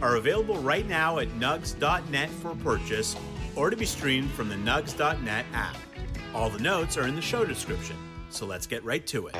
are available right now at nugs.net for purchase or to be streamed from the nugs.net app. All the notes are in the show description, so let's get right to it.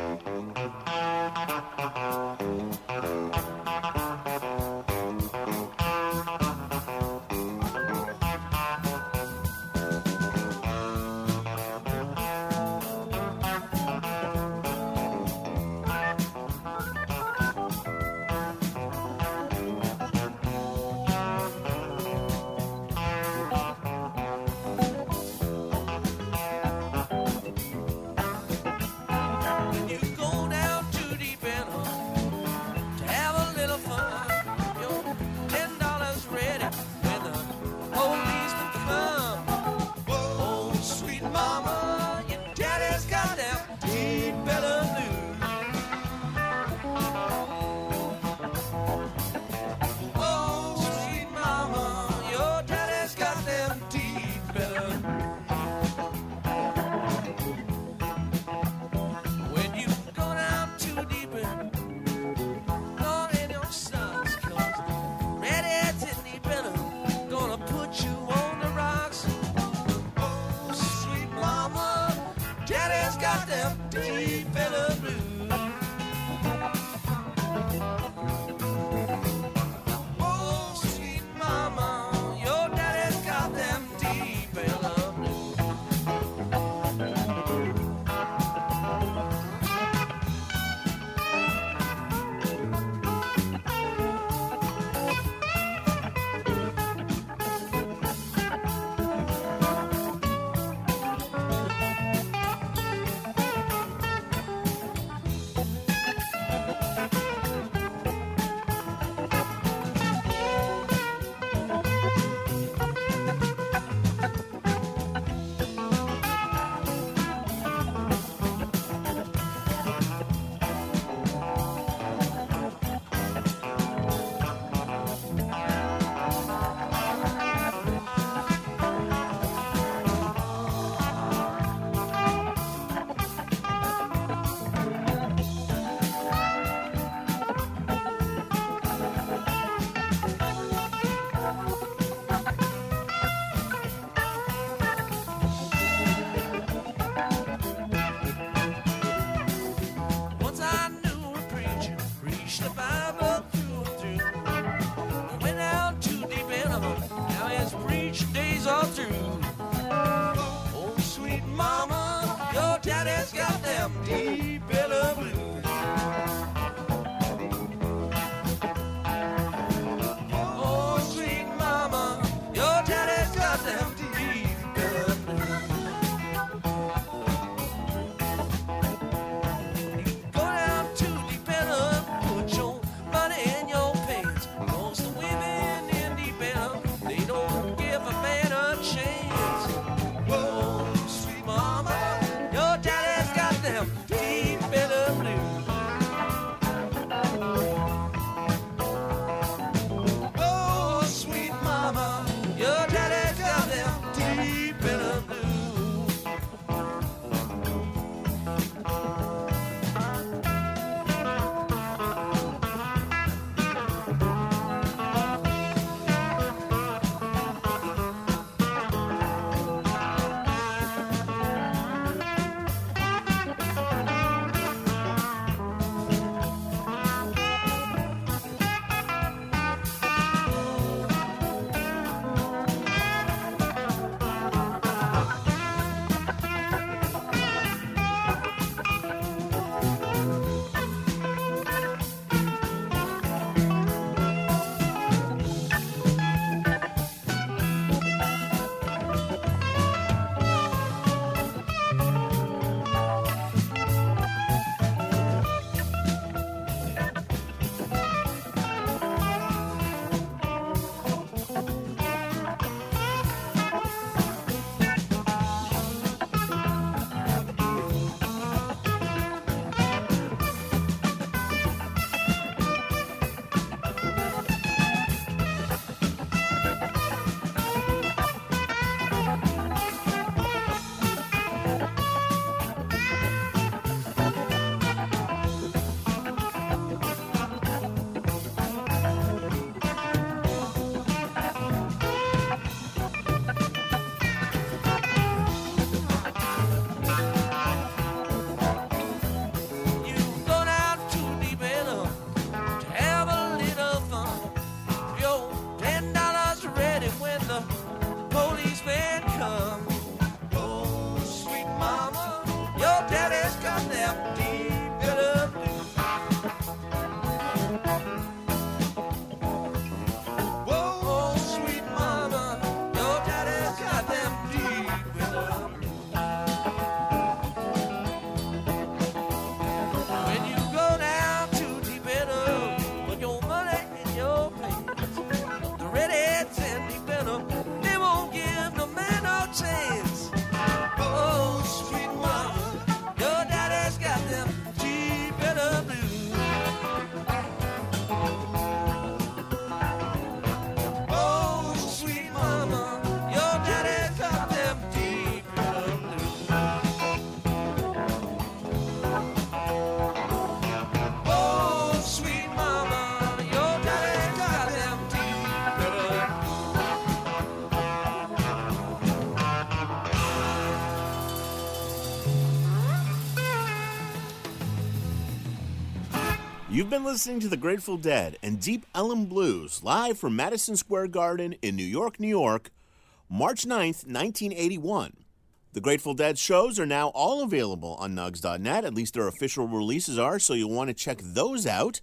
You've been listening to the Grateful Dead and Deep Ellum Blues live from Madison Square Garden in New York, New York, March 9th, 1981. The Grateful Dead shows are now all available on Nugs.net, at least their official releases are, so you'll want to check those out.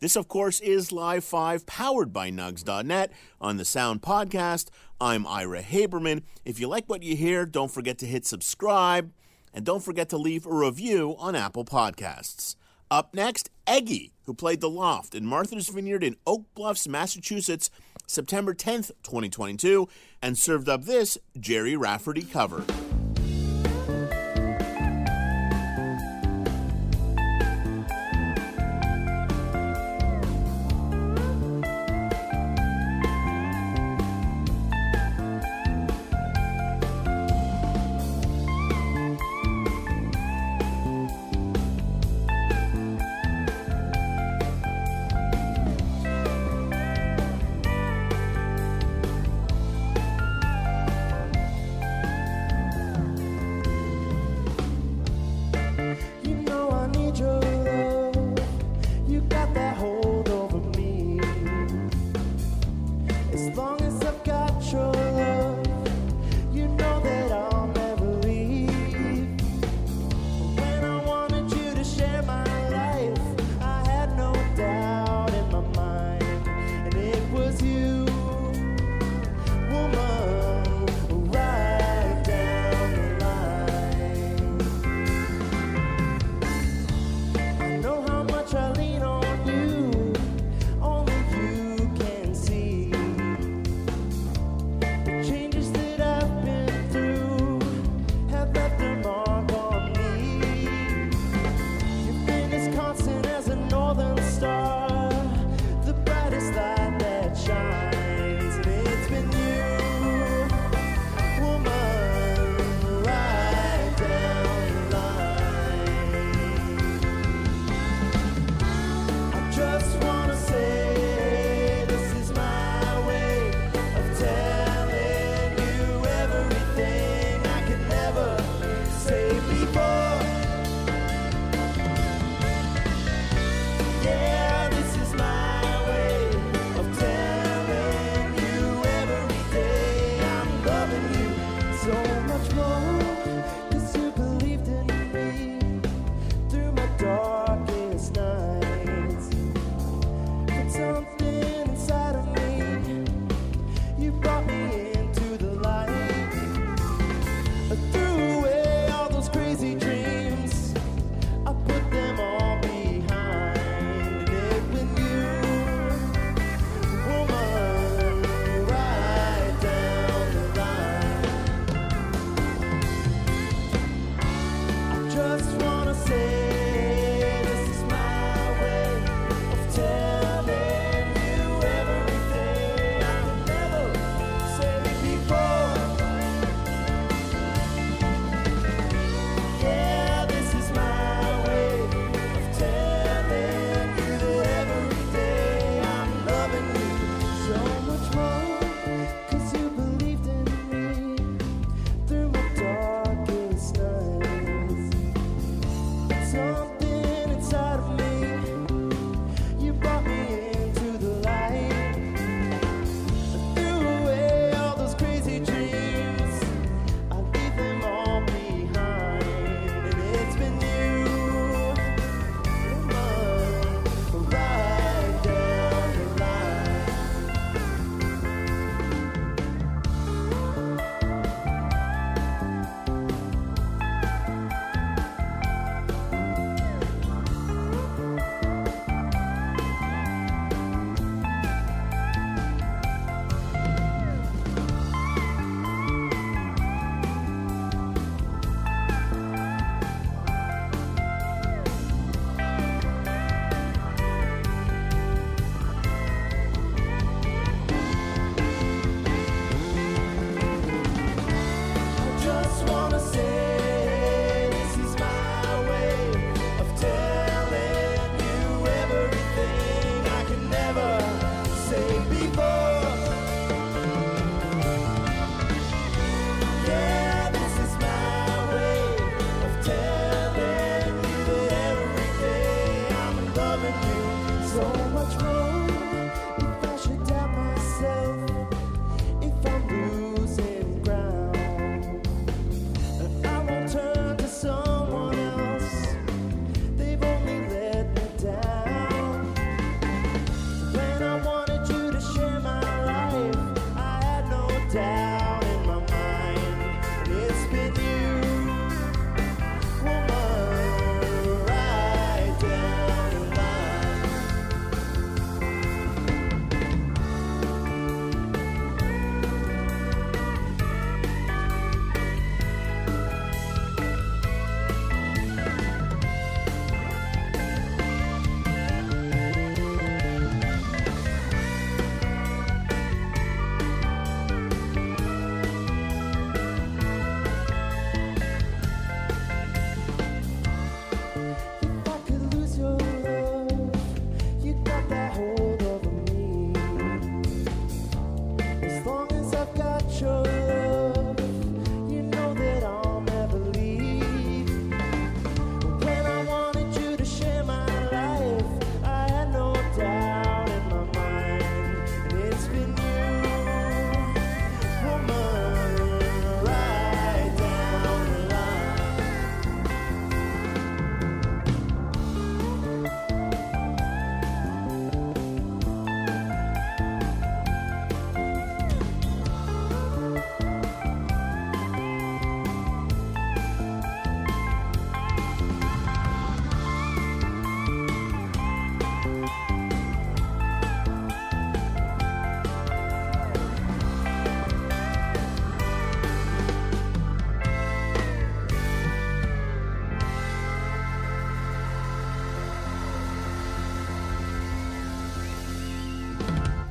This, of course, is Live 5 powered by Nugs.net on the Sound Podcast. I'm Ira Haberman. If you like what you hear, don't forget to hit subscribe and don't forget to leave a review on Apple Podcasts. Up next, Eggy, who played The Loft in Martha's Vineyard in Oak Bluffs, Massachusetts, September 10th, 2022, and served up this Gerry Rafferty cover.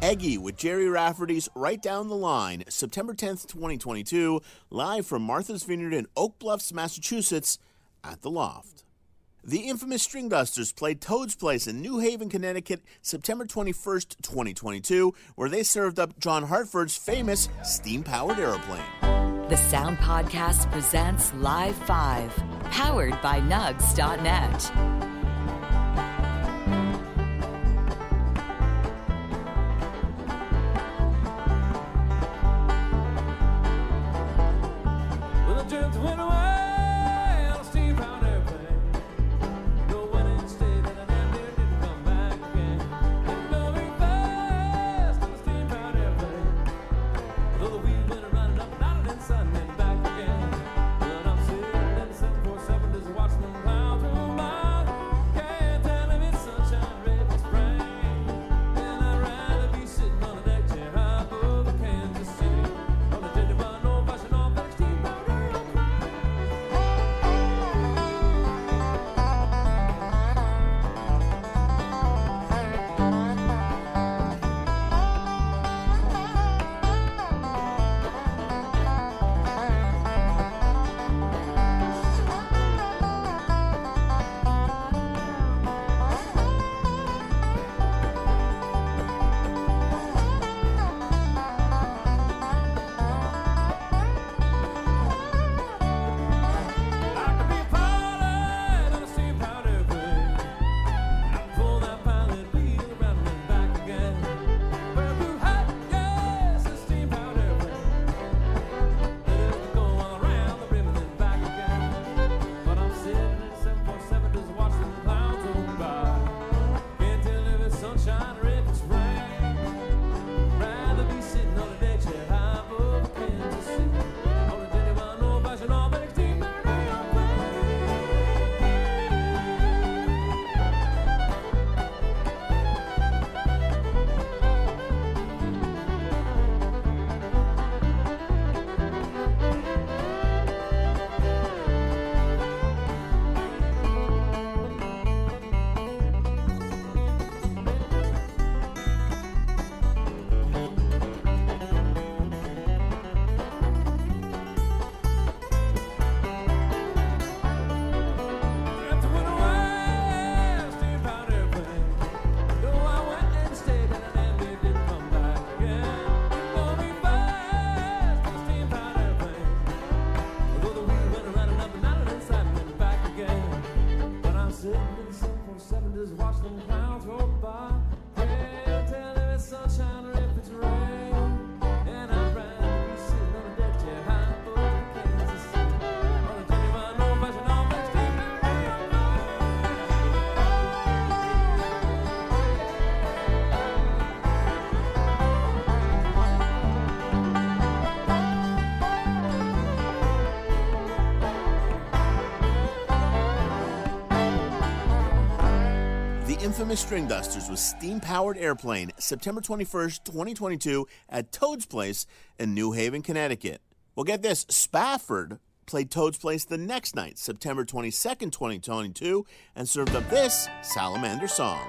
Eggy with Gerry Rafferty's Right Down the Line, September 10th, 2022, live from Martha's Vineyard in Oak Bluffs, Massachusetts, at The Loft. The infamous Stringdusters played Toad's Place in New Haven, Connecticut, September 21st, 2022, where they served up John Hartford's famous steam powered airplane. The Sound Podcast presents Live 5, powered by Nugs.net. infamous Stringdusters with steam powered airplane September 21st, 2022, at Toad's Place in New Haven, Connecticut. Well, get this Spafford played Toad's Place the next night, September 22nd, 2022, and served up this salamander song.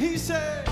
He said,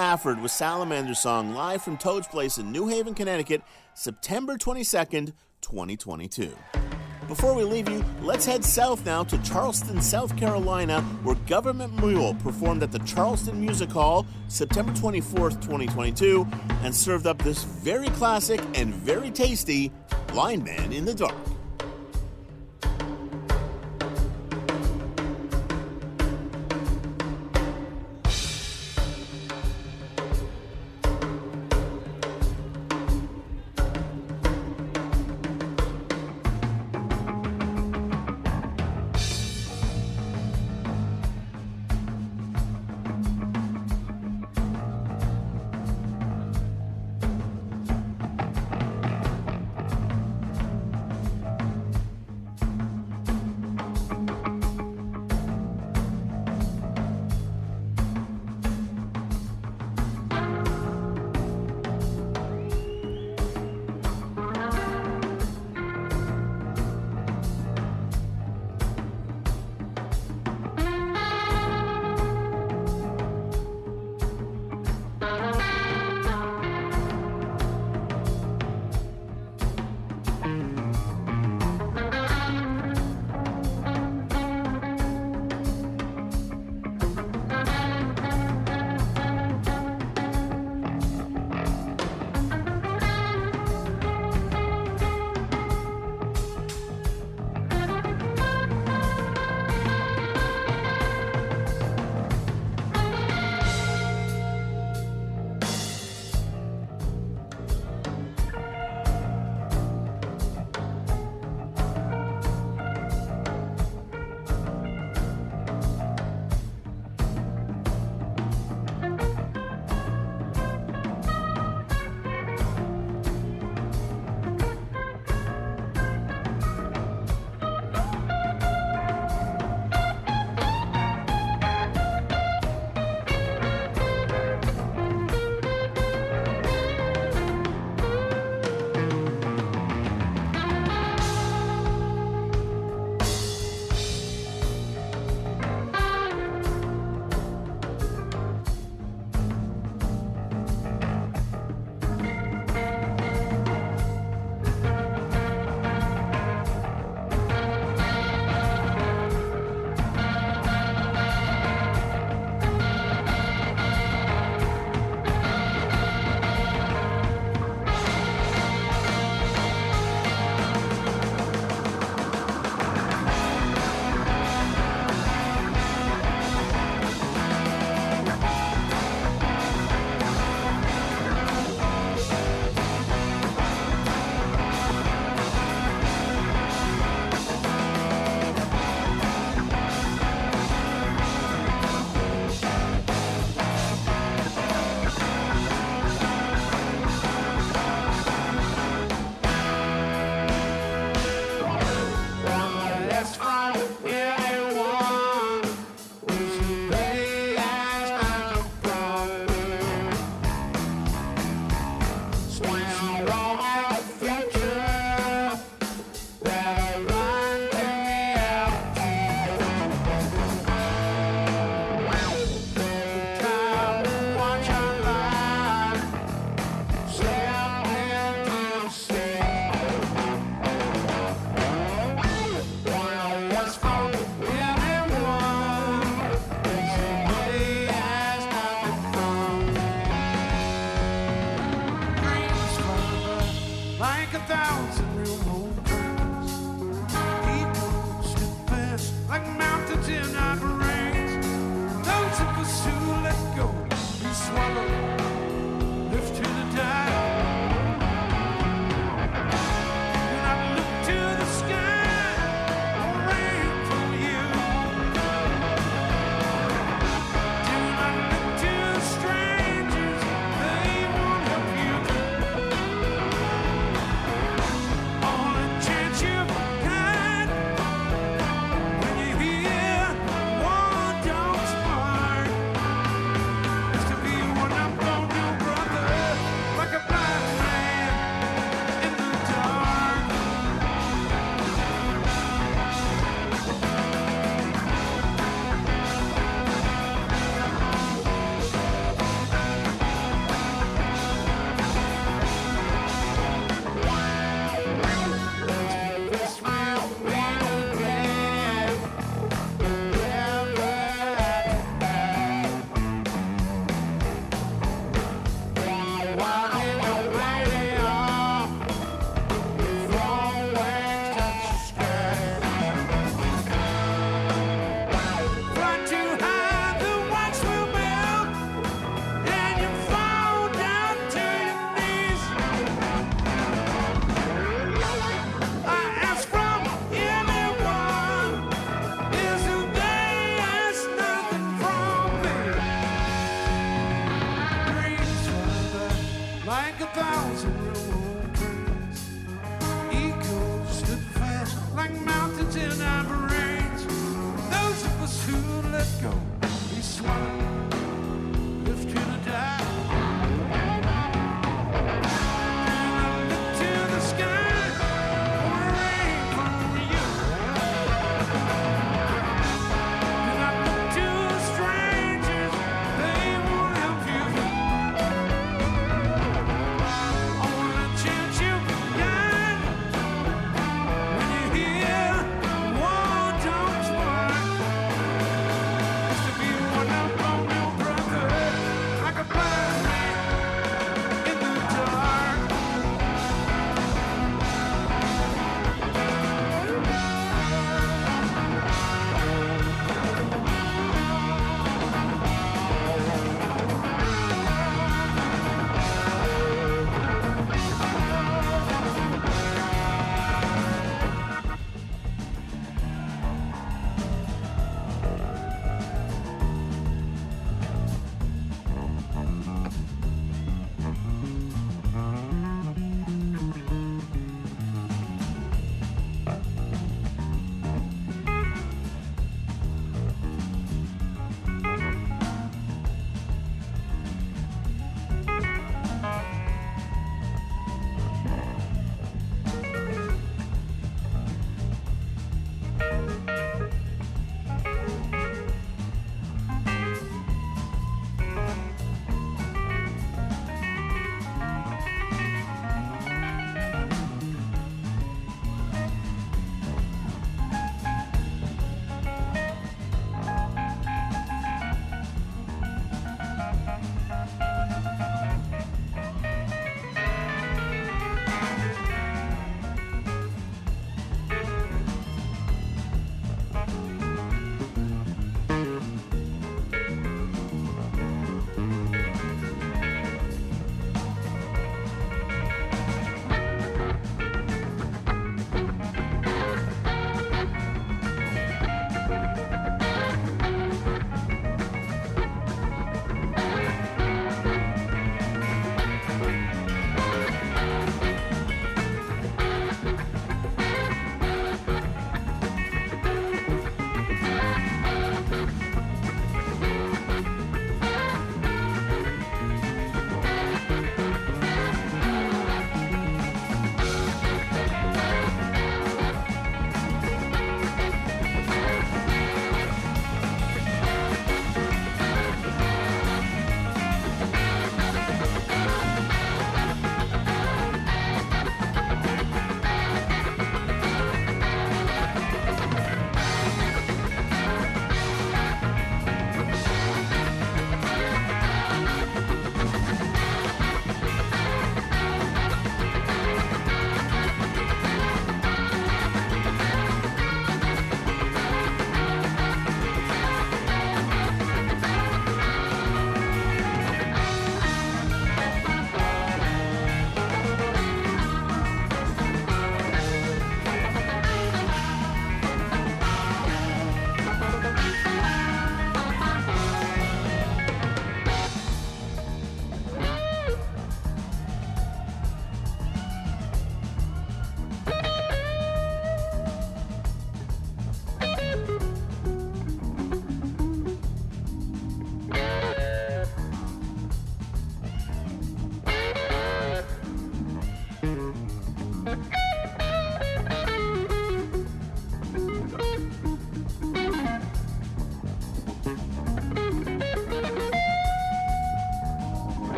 Spafford with Salamander song live from Toad's Place in New Haven, Connecticut, September 22nd, 2022. Before we leave you, let's head south now to Charleston, South Carolina, where Government Mule performed at the Charleston Music Hall September 24th, 2022, and served up this very classic and very tasty Blind Man in the Dark.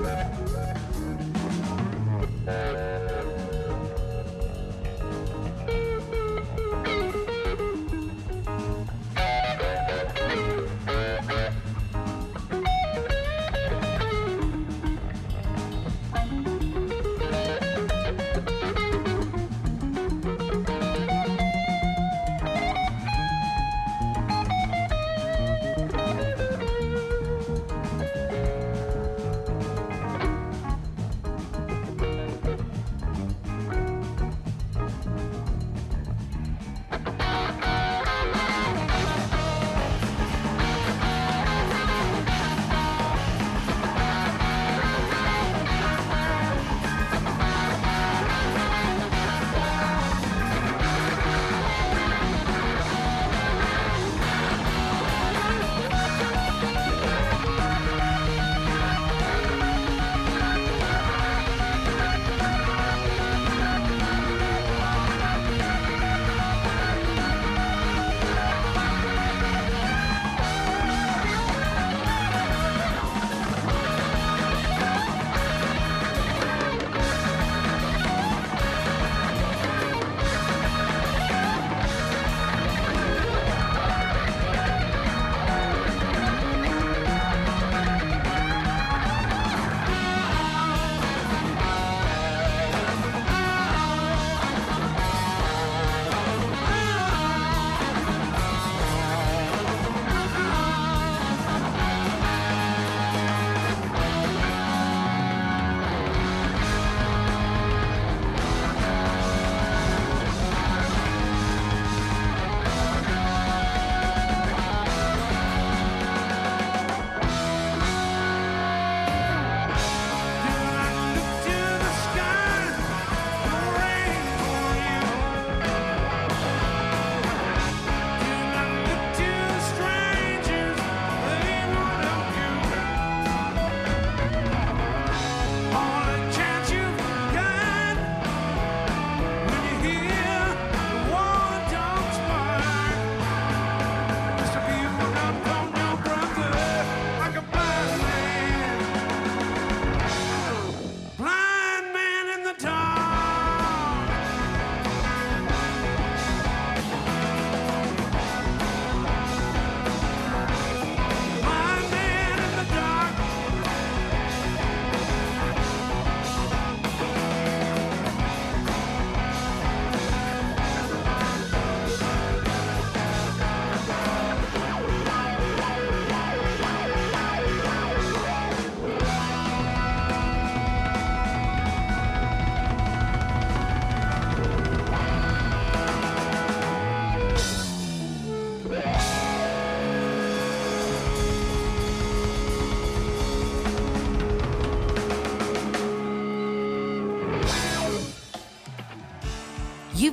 Let's go.